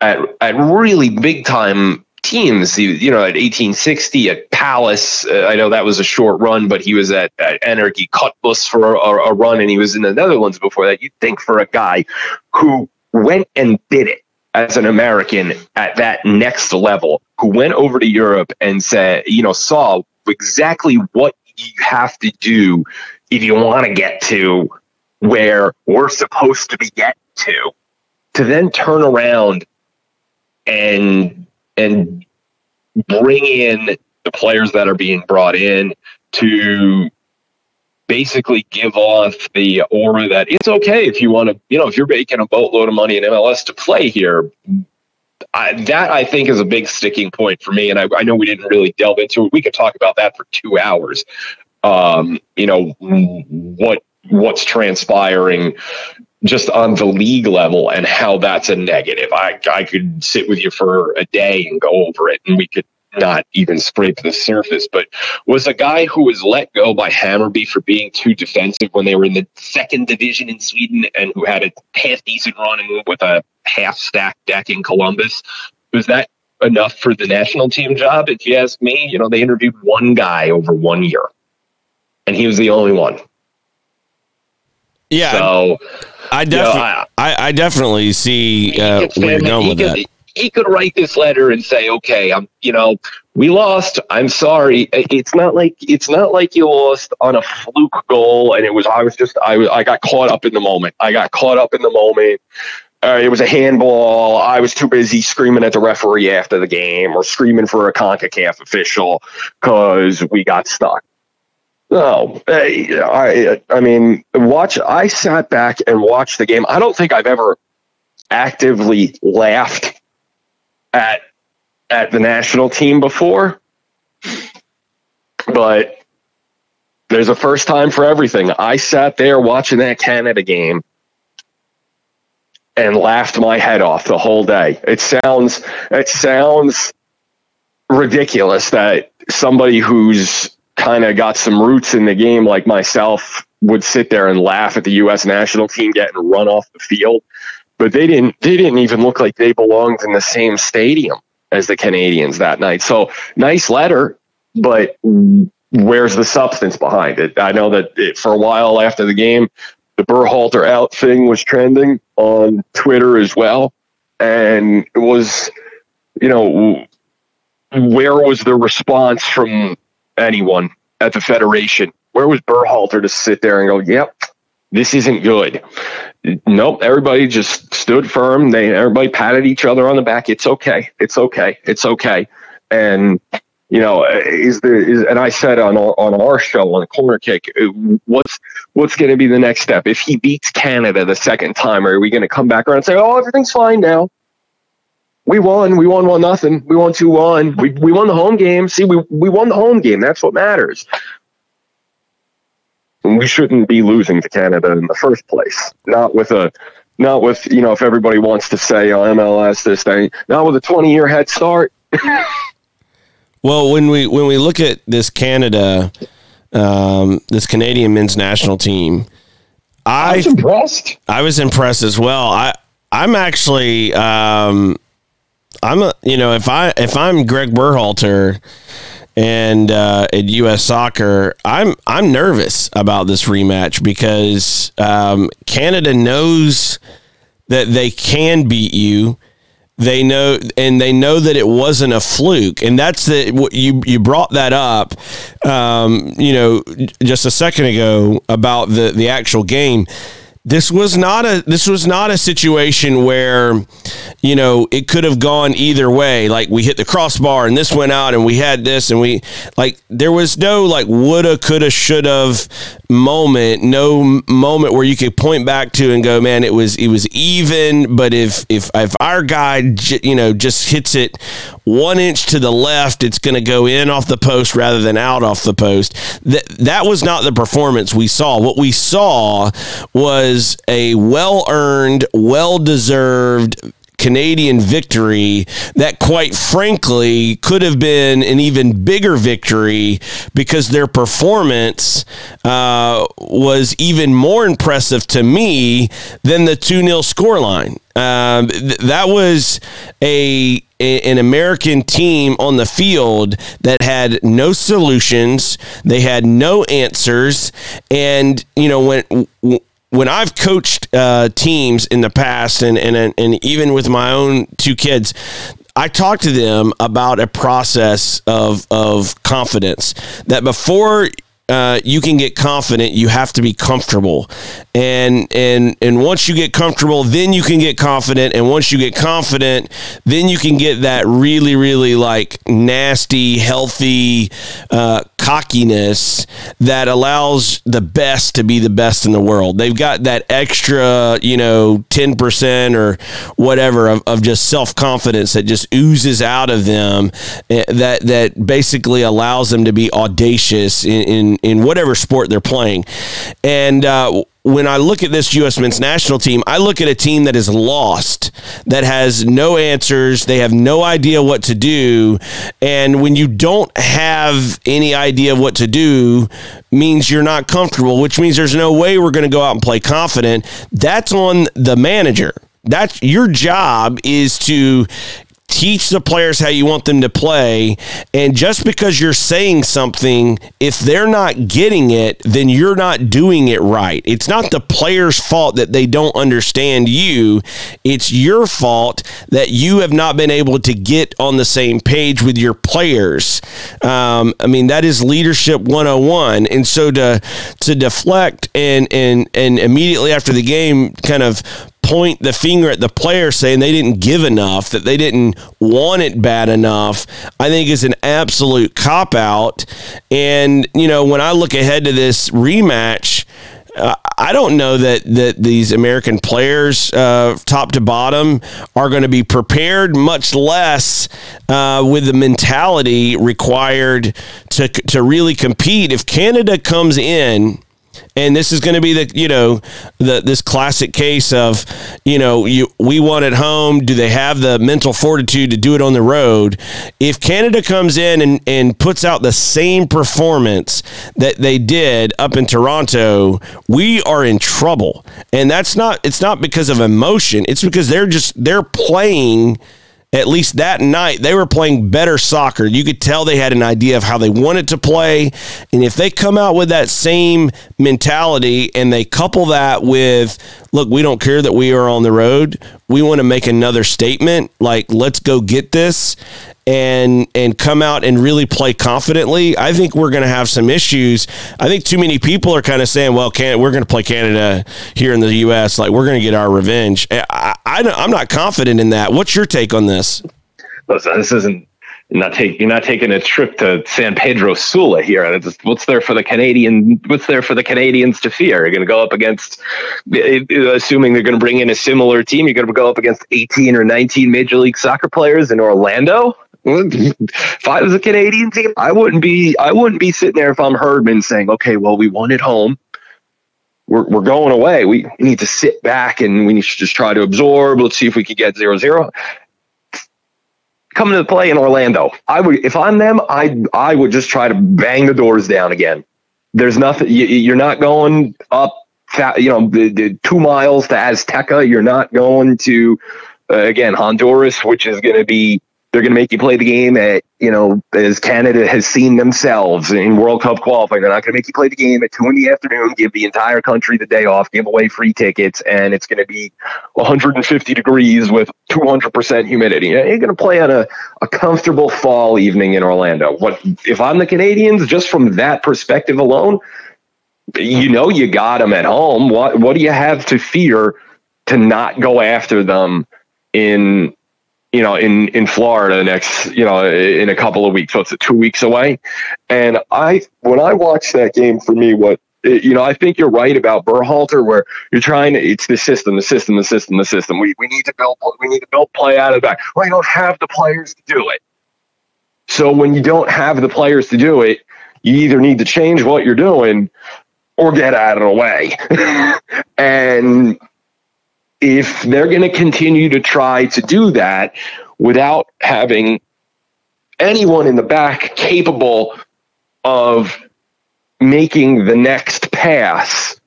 at, at really big time teams. You know, at 1860 at Palace, uh, I know that was a short run, but he was at, at Energie Cottbus for a, a, run, and he was in the Netherlands before that. You'd think for a guy who went and did it as an American at that next level, who went over to Europe and said, you know, saw exactly what you have to do if you want to get to where we're supposed to be getting to, to then turn around and and bring in the players that are being brought in to basically give off the aura that it's okay if you want to, you know, if you're making a boatload of money in MLS to play here. I, that I think is a big sticking point for me, and I, I, know we didn't really delve into it. We could talk about that for two hours. Um, you know what what's transpiring just on the league level and how that's a negative. I, I could sit with you for a day and go over it and we could not even scrape the surface, but was a guy who was let go by Hammarby for being too defensive when they were in the second division in Sweden and who had a half decent run with a half stacked deck in Columbus. Was that enough for the national team job? If you ask me, you know, they interviewed one guy over one year and he was the only one. Yeah. So I definitely, you know, I, I, definitely see uh, where you're going with that. He could write this letter and say, "Okay, I'm, you know, we lost. I'm sorry. It's not like it's not like you lost on a fluke goal, and it was. I was just, I, I got caught up in the moment. I got caught up in the moment. Uh, it was a handball. I was too busy screaming at the referee after the game or screaming for a CONCACAF official because we got stuck. No, I, I mean, watch. I sat back and watched the game. I don't think I've ever actively laughed at at the national team before, but there's a first time for everything. I sat there watching that Canada game and laughed my head off the whole day. It sounds it sounds ridiculous that somebody who's kind of got some roots in the game like myself would sit there and laugh at the U.S. national team getting run off the field, but they didn't. They didn't even look like they belonged in the same stadium as the Canadians that night. So nice letter, but where's the substance behind it? I know that it, for a while after the game, the Berhalter out thing was trending on Twitter as well, and it was, you know, where was the response from anyone at the Federation. Where was Berhalter to sit there and go, yep, this isn't good? Nope. Everybody just stood firm. They everybody patted each other on the back. It's okay. It's okay. It's okay. And you know, is there is and I said on our, on our show on the corner kick, uh, what's what's going to be the next step if he beats Canada the second time? Are we going to come back around and say, oh, everything's fine now? we won. We won one nothing. We won two one. We we won the home game. See, we we won the home game. That's what matters. We shouldn't be losing to Canada in the first place. Not with a not with you know if everybody wants to say oh, MLS this thing. Not with a twenty year head start. <laughs> well, when we when we look at this Canada, um, this Canadian men's national team, I, I was impressed. I was impressed as well. I I'm actually. Um, I'm a you know if I if I'm Greg Berhalter and uh, at U.S. Soccer, I'm I'm nervous about this rematch because um, Canada knows that they can beat you. They know, and they know that it wasn't a fluke, and that's the you you brought that up, um, you know, just a second ago about the the actual game this was not a this was not a situation where you know it could have gone either way. Like we hit the crossbar and this went out and we had this and we like there was no like woulda coulda shoulda moment no moment where you could point back to and go man it was it was even. But if if if our guy you know just hits it one inch to the left it's going to go in off the post rather than out off the post. That that was not the performance we saw. What we saw was was a well earned, well deserved Canadian victory that, quite frankly, could have been an even bigger victory because their performance uh, was even more impressive to me than the 2 0 scoreline. Um, th- that was a an American team on the field that had no solutions, they had no answers, and you know when when I've coached uh, teams in the past, and, and and even with my own two kids, I talk to them about a process of of confidence that before uh, you can get confident. You have to be comfortable. And and and once you get comfortable then you can get confident. And once you get confident then you can get that really really like nasty healthy uh, cockiness that allows the best to be the best in the world. They've got that extra you know 10% or whatever of, of just self-confidence that just oozes out of them eh, that that basically allows them to be audacious in, in in whatever sport they're playing. And uh, when I look at this U.S. men's national team, I look at a team that is lost, that has no answers. They have no idea what to do. And when you don't have any idea what to do, means you're not comfortable, which means there's no way we're going to go out and play confident. That's on the manager that's your job is to teach the players how you want them to play. And just because you're saying something, if they're not getting it, then you're not doing it right. It's not the player's fault that they don't understand you. It's your fault that you have not been able to get on the same page with your players. Um, I mean, that is leadership 101. And so to to deflect and and and immediately after the game kind of point the finger at the player saying they didn't give enough, that they didn't want it bad enough, I think is an absolute cop out. And, you know, when I look ahead to this rematch, uh, I don't know that that these American players, uh, top to bottom, are going to be prepared. Much less uh, with the mentality required to to really compete. If Canada comes in and this is going to be the you know the this classic case of you know you we won at home. Do they have the mental fortitude to do it on the road? If canada comes in and, and puts out the same performance that they did up in toronto we are in trouble. And that's not it's not because of emotion. It's because they're just they're playing at least that night, they were playing better soccer. You could tell they had an idea of how they wanted to play. And if they come out with that same mentality and they couple that with, look, we don't care that we are on the road, we want to make another statement, like, let's go get this and and come out and really play confidently, I think we're going to have some issues. I think too many people are kind of saying, "Well, can we're going to play Canada here in the U.S. Like we're going to get our revenge." Eh, I, I, I'm not confident in that. What's your take on this? Listen, this isn't not take you're not taking a trip to San Pedro Sula here. what's there for the Canadian? What's there for the Canadians to fear? You're going to go up against, assuming they're going to bring in a similar team. You're going to go up against 18 or 19 Major League Soccer players in Orlando if I was a Canadian team, I wouldn't be I wouldn't be sitting there if I'm Herdman saying, okay, well, we won at home. We're, we're going away. We need to sit back and we need to just try to absorb. Let's see if we can get zero zero. Coming to the play in Orlando, I would if I'm them, I I would just try to bang the doors down again. There's nothing. You, are not going up. You know, the, the two miles to Azteca. You're not going to uh, again Honduras, which is going to be they're going to make you play the game at, you know, as Canada has seen themselves in World Cup qualifying. They're not going to make you play the game at two in the afternoon, give the entire country the day off, give away free tickets, and it's going to be 150 degrees with 200% humidity. You're going to play on a, a comfortable fall evening in Orlando. What if I'm the Canadians? Just from that perspective alone, you know you got them at home. What what do you have to fear to not go after them in you know, in, in Florida next, you know, in a couple of weeks. So it's two weeks away. And I, when I watched that game for me, what, you know, I think you're right about Berhalter, where you're trying to, it's the system, the system, the system, the system. We, we need to build, we need to build play out of the back. Well, you don't have the players to do it. So when you don't have the players to do it, you either need to change what you're doing or get out of the way. <laughs> and if they're going to continue to try to do that without having anyone in the back capable of making the next pass,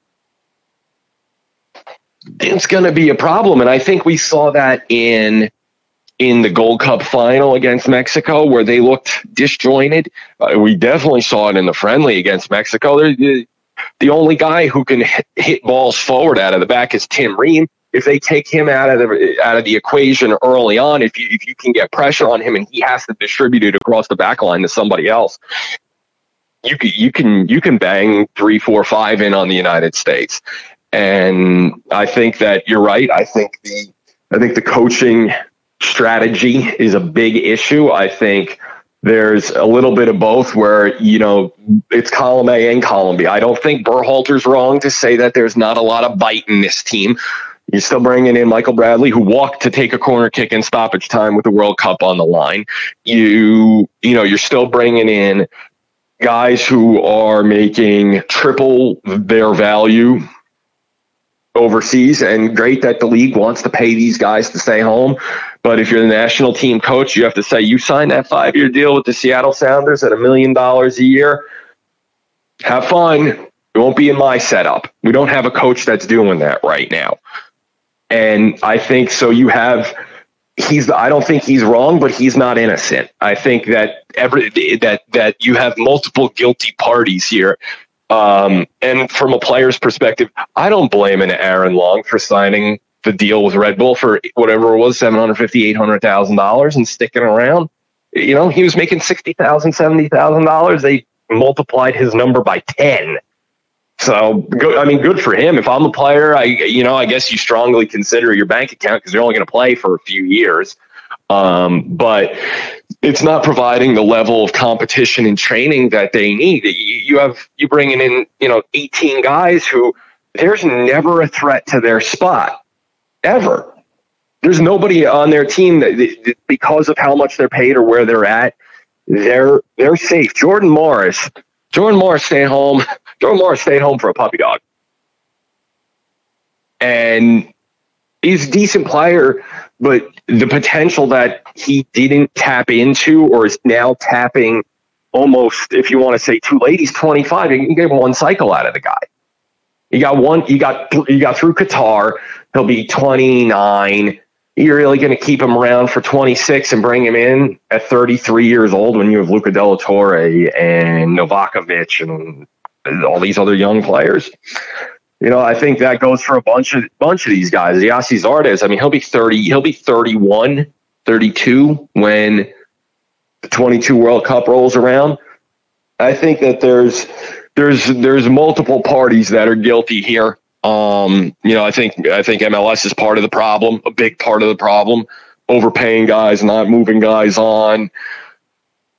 it's going to be a problem. And I think we saw that in in the Gold Cup final against Mexico, where they looked disjointed. Uh, we definitely saw it in the friendly against Mexico. They're, the only guy who can hit balls forward out of the back is Tim Ream. If they take him out of the out of the equation early on, if you if you can get pressure on him and he has to distribute it across the back line to somebody else, you can you can you can bang three, four, five in on the United States. And I think that you're right. I think the I think the coaching strategy is a big issue. I think there's a little bit of both where, you know, it's column A and column B. I don't think Berhalter's wrong to say that there's not a lot of bite in this team. You're still bringing in Michael Bradley, who walked to take a corner kick in stoppage time with the World Cup on the line. You, you know, you're still bringing in guys who are making triple their value overseas and great that the league wants to pay these guys to stay home. But if you're the national team coach, you have to say you signed that five year deal with the Seattle Sounders at a million dollars a year. Have fun. It won't be in my setup. We don't have a coach that's doing that right now. And I think so you have he's I don't think he's wrong, but he's not innocent. I think that every that that you have multiple guilty parties here um, and from a player's perspective, I don't blame an Aaron Long for signing the deal with Red Bull for whatever it was, seven hundred fifty, eight hundred thousand dollars, and sticking around. You know, he was making sixty thousand, seventy thousand dollars. They multiplied his number by ten. So, good, I mean, good for him. If I'm a player, I, you know, I guess you strongly consider your bank account because you're only going to play for a few years. Um, but it's not providing the level of competition and training that they need. You have you bringing in you know 18 guys who there's never a threat to their spot ever. There's nobody on their team that because of how much they're paid or where they're at, they're they're safe. Jordan Morris, Jordan Morris stay home. Jordan Morris stayed home for a puppy dog, and he's a decent player but the potential that he didn't tap into or is now tapping almost, if you want to say too late, he's 25. You can get one cycle out of the guy. You got one, you got, you got through Qatar. He'll be 29. You're really going to keep him around for 26 and bring him in at 33 years old when you have Luca de la Torre and Novakovic and all these other young players you know, I think that goes for a bunch of bunch of these guys. Gyasi Zardes, I mean, he'll be 30, he'll be 31, 32 when the 22 World Cup rolls around. I think that there's there's there's multiple parties that are guilty here. Um, you know, I think I think MLS is part of the problem, a big part of the problem. Overpaying guys, not moving guys on,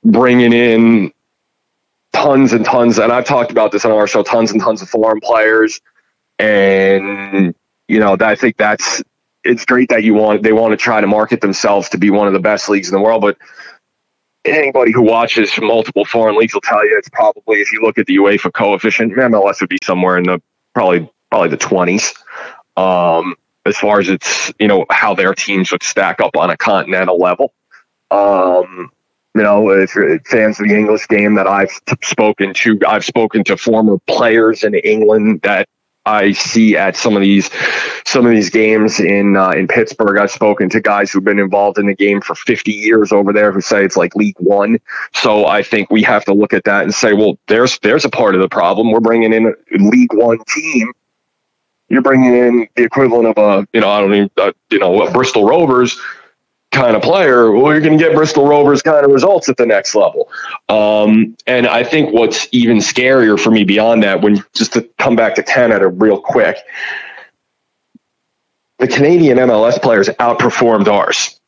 bringing in tons and tons. And I've talked about this on our show, tons and tons of foreign players and you know I think that's it's great that you want they want to try to market themselves to be one of the best leagues in the world, but anybody who watches multiple foreign leagues will tell you it's probably if you look at the UEFA coefficient, MLS would be somewhere in the probably probably the twenties. Um, as far as it's you know how their teams would stack up on a continental level. Um, you know, if you're fans of the English game that I've spoken to, I've spoken to former players in England that I see at some of these some of these games in uh, in Pittsburgh. I've spoken to guys who've been involved in the game for 50 years over there who say it's like League One. So I think we have to look at that and say, well, there's there's a part of the problem. We're bringing in a League One team. You're bringing in the equivalent of a you know I don't even uh, you know Bristol Rovers kind of player, well, you're going to get Bristol Rovers kind of results at the next level. Um, and I think what's even scarier for me beyond that, when just to come back to Canada real quick, the Canadian MLS players outperformed ours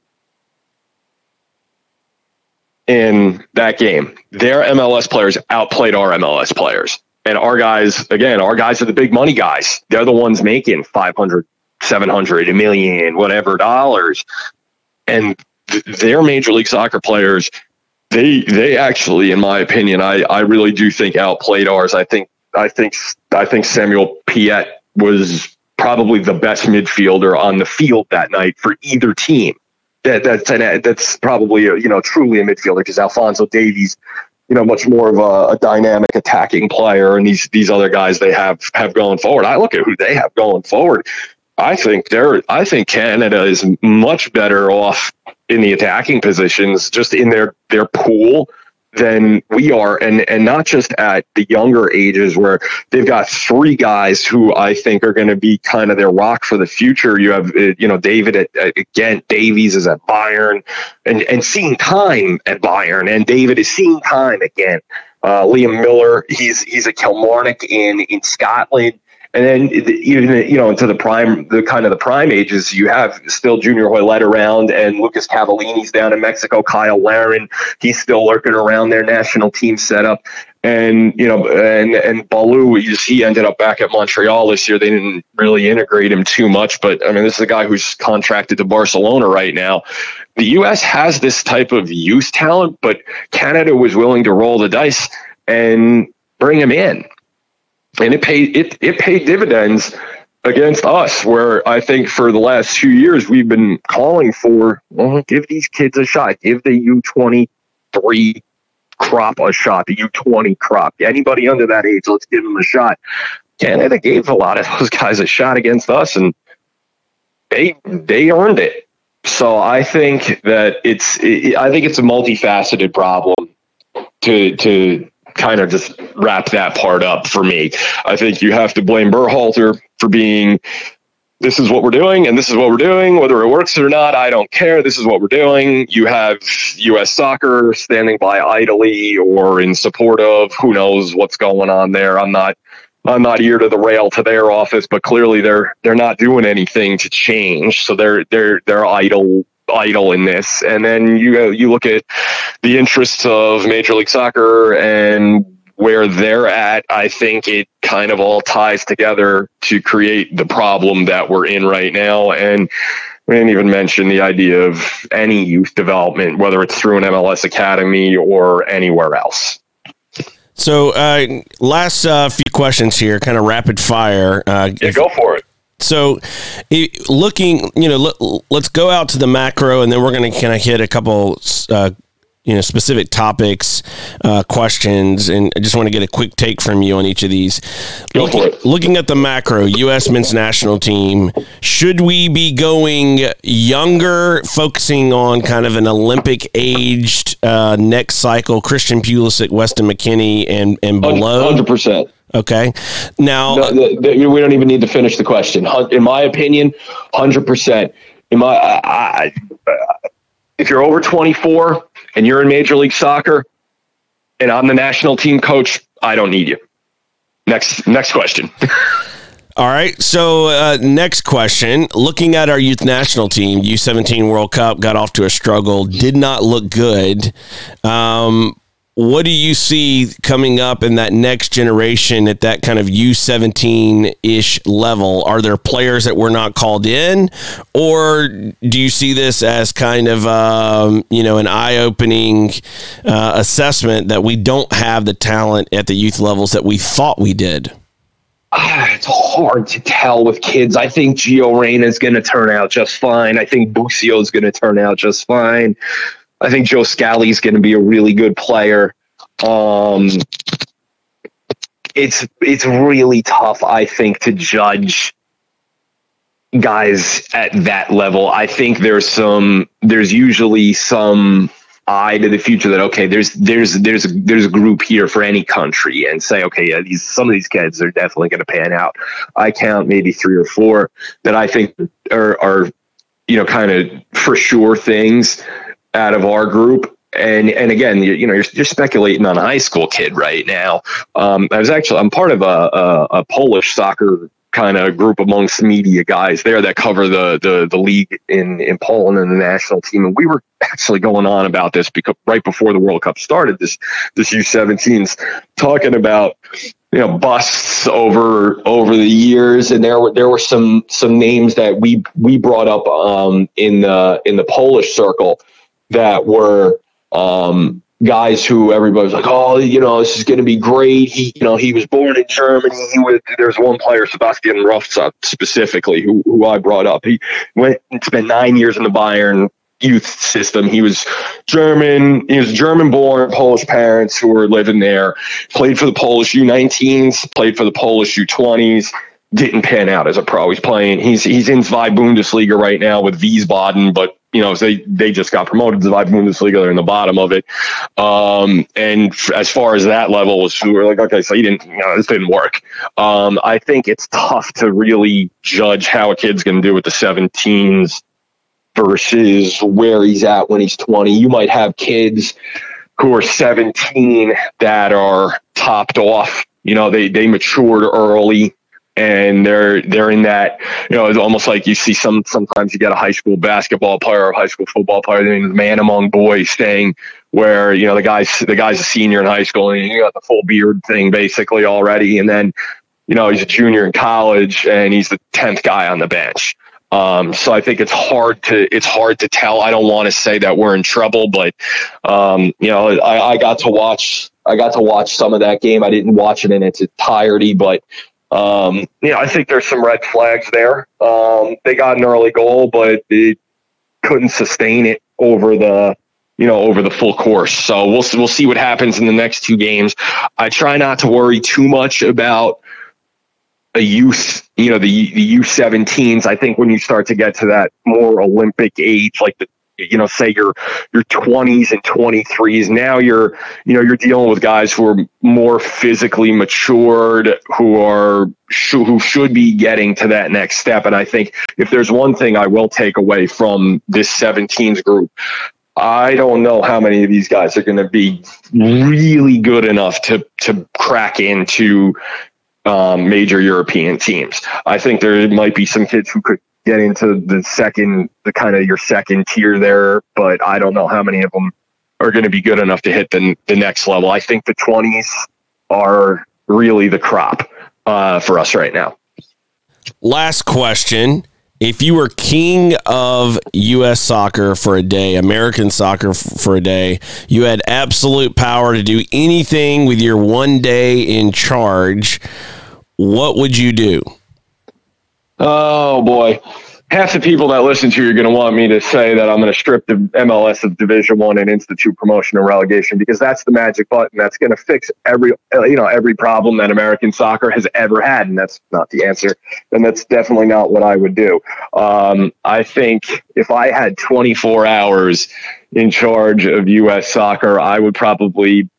in that game. Their MLS players outplayed our MLS players. And our guys, again, our guys are the big money guys. They're the ones making 500, 700, a million, whatever dollars and th- their major league soccer players they they actually in my opinion i i really do think outplayed ours. I think i think i think Samuel Piette was probably the best midfielder on the field that night for either team. That that's an, that's probably a, you know truly a midfielder because Alphonso Davies you know much more of a, a, dynamic attacking player and these these other guys they have have going forward. I look at who they have going forward I think they're. I think Canada is much better off in the attacking positions, just in their their pool than we are. And and not just at the younger ages where they've got three guys who I think are going to be kind of their rock for the future. You have uh, you know David at, again Davies is at Bayern and and seeing time at Bayern and David is seeing time again uh, Liam Millar he's he's a Kilmarnock in in Scotland and then even you know into the prime, the kind of the prime ages, you have still Junior Hoilett around, and Lucas Cavallini's down in Mexico. Cyle Larin, he's still lurking around their national team setup. And you know, and and Ballou, he ended up back at Montreal this year. They didn't really integrate him too much, but I mean, this is a guy who's contracted to Barcelona right now. The U.S. has this type of youth talent, but Canada was willing to roll the dice and bring him in and it paid it it paid dividends against us where I think for the last few years we've been calling for well give these kids a shot. Give the U23 crop a shot the U20 crop. Anybody under that age let's give them a shot. Canada gave a lot of those <laughs> guys a shot against us and they they earned it. So I think that it's it, I think it's a multifaceted problem to to kind of just wrap that part up for me. I think you have to blame Berhalter for being this is what we're doing and this is what we're doing. Whether it works or not i don't care. This is what we're doing. You have us soccer standing by idly or in support of who knows what's going on there. I'm not i'm not ear to the rail to their office but clearly they're they're not doing anything to change. So they're they're they're idle idle in this. And then you you look at the interests of Major League Soccer and where they're at, I think it kind of all ties together to create the problem that we're in right now. And we didn't even mention the idea of any youth development, whether it's through an MLS academy or anywhere else. So, uh, last uh, few questions here, kind of rapid fire. Uh, yeah, if, go for it. So, looking, you know, let, us go out to the macro, and then we're going to kind of hit a couple, uh, you know, specific topics, uh, questions, and I just want to get a quick take from you on each of these. Looking, looking at the macro, U.S. men's national team, should we be going younger, focusing on kind of an Olympic aged uh, next cycle, Christian Pulisic, Weston McKennie and and below? Hundred percent. Okay. Now no, the, the, we don't even need to finish the question. In my opinion, hundred percent. In my, I, I, if you're over 24 and you're in Major League Soccer, and I'm the national team coach, I don't need you. Next, next question. <laughs> All right. So, uh, next question. Looking at our youth national team, U17 World Cup got off to a struggle, did not look good. Um, what do you see coming up in that next generation at that kind of U17 ish level? Are there players that were not called in, or do you see this as kind of um, you know an eye opening uh, assessment that we don't have the talent at the youth levels that we thought we did? Ah, it's hard to tell with kids. I think Gio Reyna is going to turn out just fine. I think Busio is going to turn out just fine. I think Joe Scally is going to be a really good player. Um, it's it's really tough, I think, to judge guys at that level. I think there's some there's usually some eye to the future that okay, there's there's there's there's a group here for any country and say okay, yeah, these some of these kids are definitely going to pan out. I count maybe three or four that I think are are you know kind of for sure things out of our group. And and again, you, you know, you're, you're speculating on a high school kid right now. Um, I was actually I'm part of a, a, a Polish soccer kind of group amongst media guys there that cover the, the the league in in Poland and the national team. And we were actually going on about this because right before the World Cup started, this this U17s talking about you know busts over over the years, and there were there were some some names that we we brought up um, in the in the Polish circle that were um, guys who everybody was like, oh, you know, this is going to be great. He, you know, he was born in Germany. He was, there's one player, Sebastian Mrowca specifically, who, who I brought up. He went and spent nine years in the Bayern youth system. He was German. He was German born, Polish parents who were living there, played for the Polish U19s, played for the Polish U20s. Didn't pan out as a pro. He's playing. He's he's in Zwei Bundesliga right now with Wiesbaden, but you know, they they just got promoted to the Bundesliga. They're in the bottom of it. Um, and f- as far as that level was, we were like, okay, so you didn't, you know, this didn't work. Um, I think it's tough to really judge how a kid's going to do with the 17s versus where he's at when he's 20. You might have kids who are 17 that are topped off. You know, they they matured early and they're they're in that you know it's almost like you see some sometimes you get a high school basketball player or high school football player the man among boys staying where you know the guy's the guy's a senior in high school and you got the full beard thing basically already and then you know he's a junior in college and he's the 10th guy on the bench um, so I think it's hard to it's hard to tell. I don't want to say that we're in trouble, but um, you know, I, I got to watch I got to watch some of that game. I didn't watch it in its entirety, but um, know, I think there's some red flags there. Um, they got an early goal, but it couldn't sustain it over the you know over the full course. So we'll we'll see what happens in the next two games. I try not to worry too much about a youth, you know, the the U seventeens. I think when you start to get to that more Olympic age, like the you know, say your your twenties and twenty threes, now you're you know you're dealing with guys who are more physically matured, who are who should be getting to that next step. And I think if there's one thing I will take away from this 17s group, I don't know how many of these guys are going to be really good enough to to crack into um, major European teams. I think there might be some kids who could get into the second, the kind of your second tier there, but I don't know how many of them are going to be good enough to hit the, the next level. I think the 20s are really the crop uh, for us right now. Last question. If you were king of U.S. soccer for a day, American soccer for a day, you had absolute power to do anything with your one day in charge, what would you do? Oh, boy half the people that listen to you are going to want me to say that I'm going to strip the MLS of Division One and institute promotion and relegation because that's the magic button that's going to fix every you know every problem that American soccer has ever had, and that's not the answer, and that's definitely not what I would do. Um, I think if I had 24 hours in charge of U.S. soccer, I would probably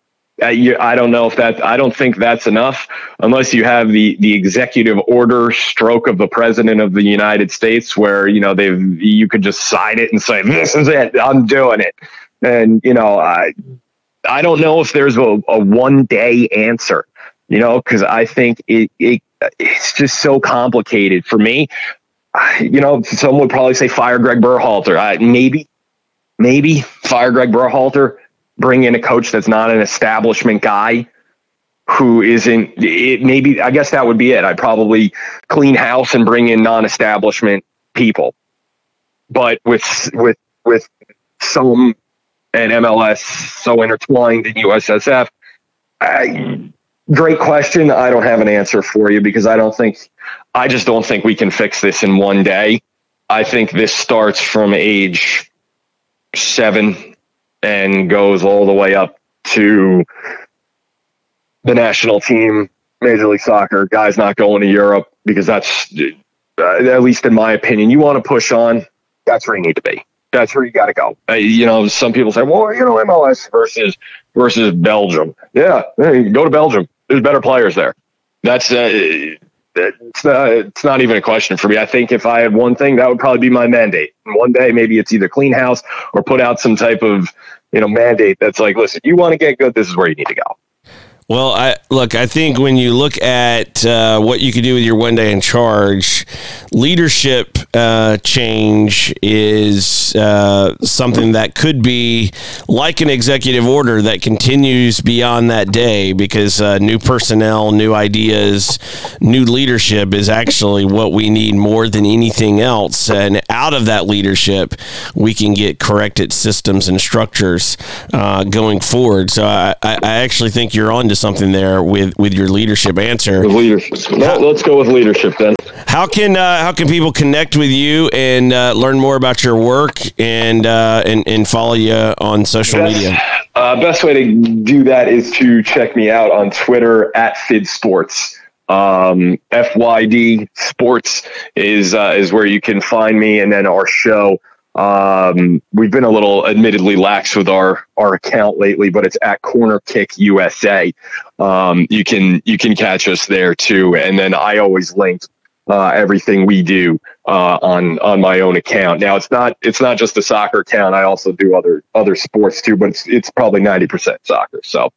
I don't know if that, I don't think that's enough unless you have the, the executive order stroke of the president of the United States where, you know, they've, you could just sign it and say, this is it, I'm doing it. And, you know, I, I don't know if there's a, a one day answer, you know, cause I think it, it, it's just so complicated for me. You know, some would probably say fire Greg Berhalter. I, maybe, maybe fire Greg Berhalter bring in a coach that's not an establishment guy who isn't it maybe I guess that would be it. I'd probably clean house and bring in non-establishment people. But with with with some and MLS so intertwined in USSF, I, great question. I don't have an answer for you because I don't think I just don't think we can fix this in one day. I think this starts from age seven and goes all the way up to the national team, Major League Soccer. Guys not going to Europe because that's, uh, at least in my opinion, you want to push on. That's where you need to be. That's where you got to go. Uh, you know, some people say, well, you know, MLS versus versus Belgium. Yeah, hey, go to Belgium. There's better players there. That's uh, it's not, it's not even a question for me. I think if I had one thing, that would probably be my mandate. And one day, maybe it's either clean house or put out some type of, you know, mandate that's like, listen, you want to get good, this is where you need to go. Well, I look. I think when you look at uh, what you can do with your one day in charge, leadership uh, change is uh, something that could be like an executive order that continues beyond that day because uh, new personnel, new ideas, new leadership is actually what we need more than anything else. And out of that leadership, we can get corrected systems and structures uh, going forward. So I, I actually think you're on to something there with with your leadership answer. With leadership. Let's go with leadership then. How can uh, how can people connect with you and uh, learn more about your work and uh, and and follow you on social best, media? Uh, best way to do that is to check me out on Twitter at Fid Sports. Um, FYD Sports is uh, is where you can find me, and then our show Um, we've been a little admittedly lax with our, our account lately, but it's at Corner Kick USA. Um, you can, you can catch us there too. And then I always link, uh, everything we do, uh, on, on my own account. Now it's not, it's not just a soccer account. I also do other, other sports too, but it's, it's probably 90% soccer. So,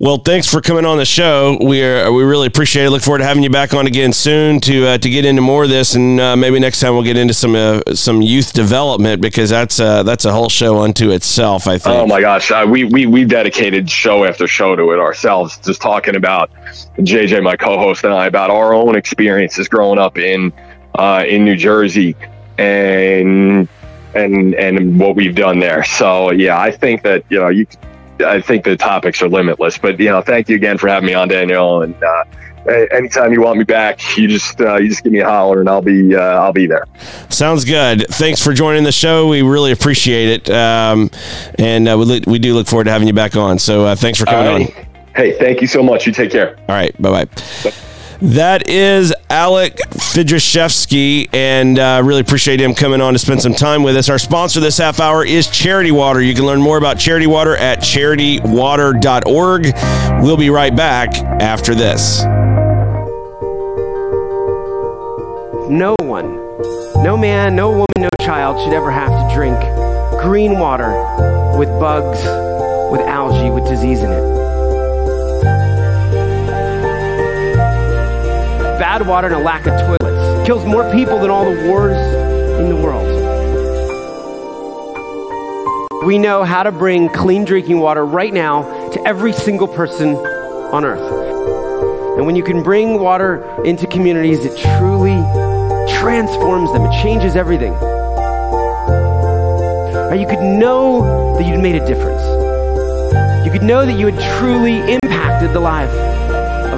well, thanks for coming on the show. We are we really appreciate it. Look forward to having you back on again soon to uh, to get into more of this, and uh, maybe next time we'll get into some uh, some youth development because that's uh, that's a whole show unto itself. I think. Oh my gosh, uh, we we we dedicated show after show to it ourselves, just talking about JJ, my co-host, and I about our own experiences growing up in uh, in New Jersey and and and what we've done there. So yeah, I think that you know you I think the topics are limitless. But you know, thank you again for having me on, Daniel. And uh, anytime you want me back, you just uh, you just give me a holler, and I'll be uh, I'll be there. Sounds good. Thanks for joining the show. We really appreciate it, um, and uh, we we do look forward to having you back on. So uh, thanks for coming on. Hey, thank you so much. You take care. All right. Bye bye. That is Alec Fydryszewski, and uh, really appreciate him coming on to spend some time with us. Our sponsor this half hour is Charity Water. You can learn more about Charity Water at charitywater.org. We'll be right back after this. No one, no man, no woman, no child should ever have to drink green water with bugs, with algae, with disease in it. Bad water and a lack of toilets. Kills more people than all the wars in the world. We know how to bring clean drinking water right now to every single person on earth. And when you can bring water into communities, it truly transforms them, it changes everything. Or you could know that you'd made a difference. You could know that you had truly impacted the life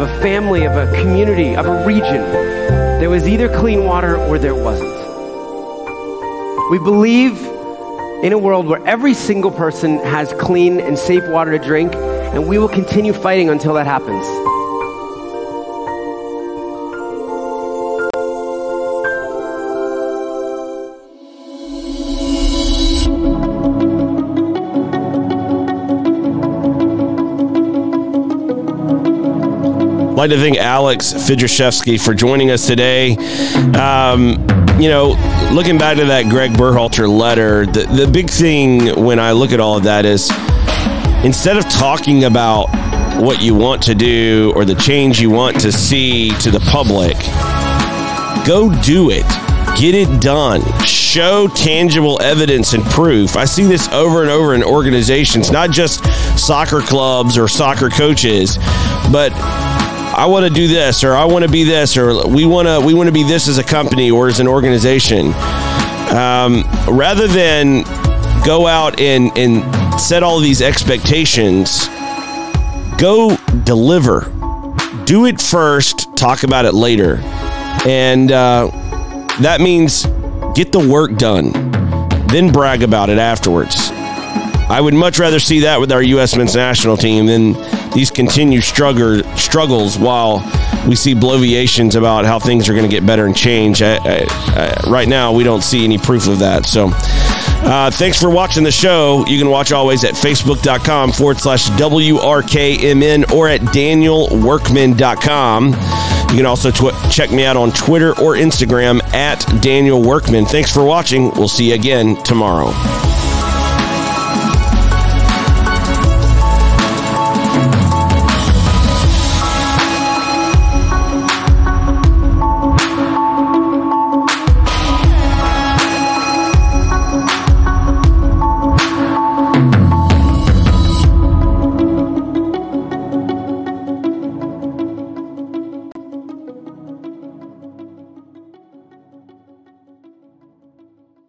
of a family, of a community, of a region. There was either clean water or there wasn't. We believe in a world where every single person has clean and safe water to drink, and we will continue fighting until that happens. Like to thank Alex Fydryszewski for joining us today. Um, you know, looking back to that Gregg Berhalter letter, the, the big thing when I look at all of that is instead of talking about what you want to do or the change you want to see to the public, go do it. Get it done. Show tangible evidence and proof. I see this over and over in organizations, not just soccer clubs or soccer coaches, but I want to do this or I want to be this or we want to we want to be this as a company or as an organization. Um, rather than go out and, and set all these expectations, go deliver. Do it first, talk about it later. And uh, that means get the work done, then brag about it afterwards. I would much rather see that with our U.S. men's national team than these continued struggle, struggles while we see bloviations about how things are going to get better and change. I, I, I, right now, we don't see any proof of that. So, uh, thanks for watching the show. You can watch always at facebook.com forward slash WRKMN or at danielworkman.com. You can also tw- check me out on Twitter or Instagram at Daniel Workman. Thanks for watching. We'll see you again tomorrow.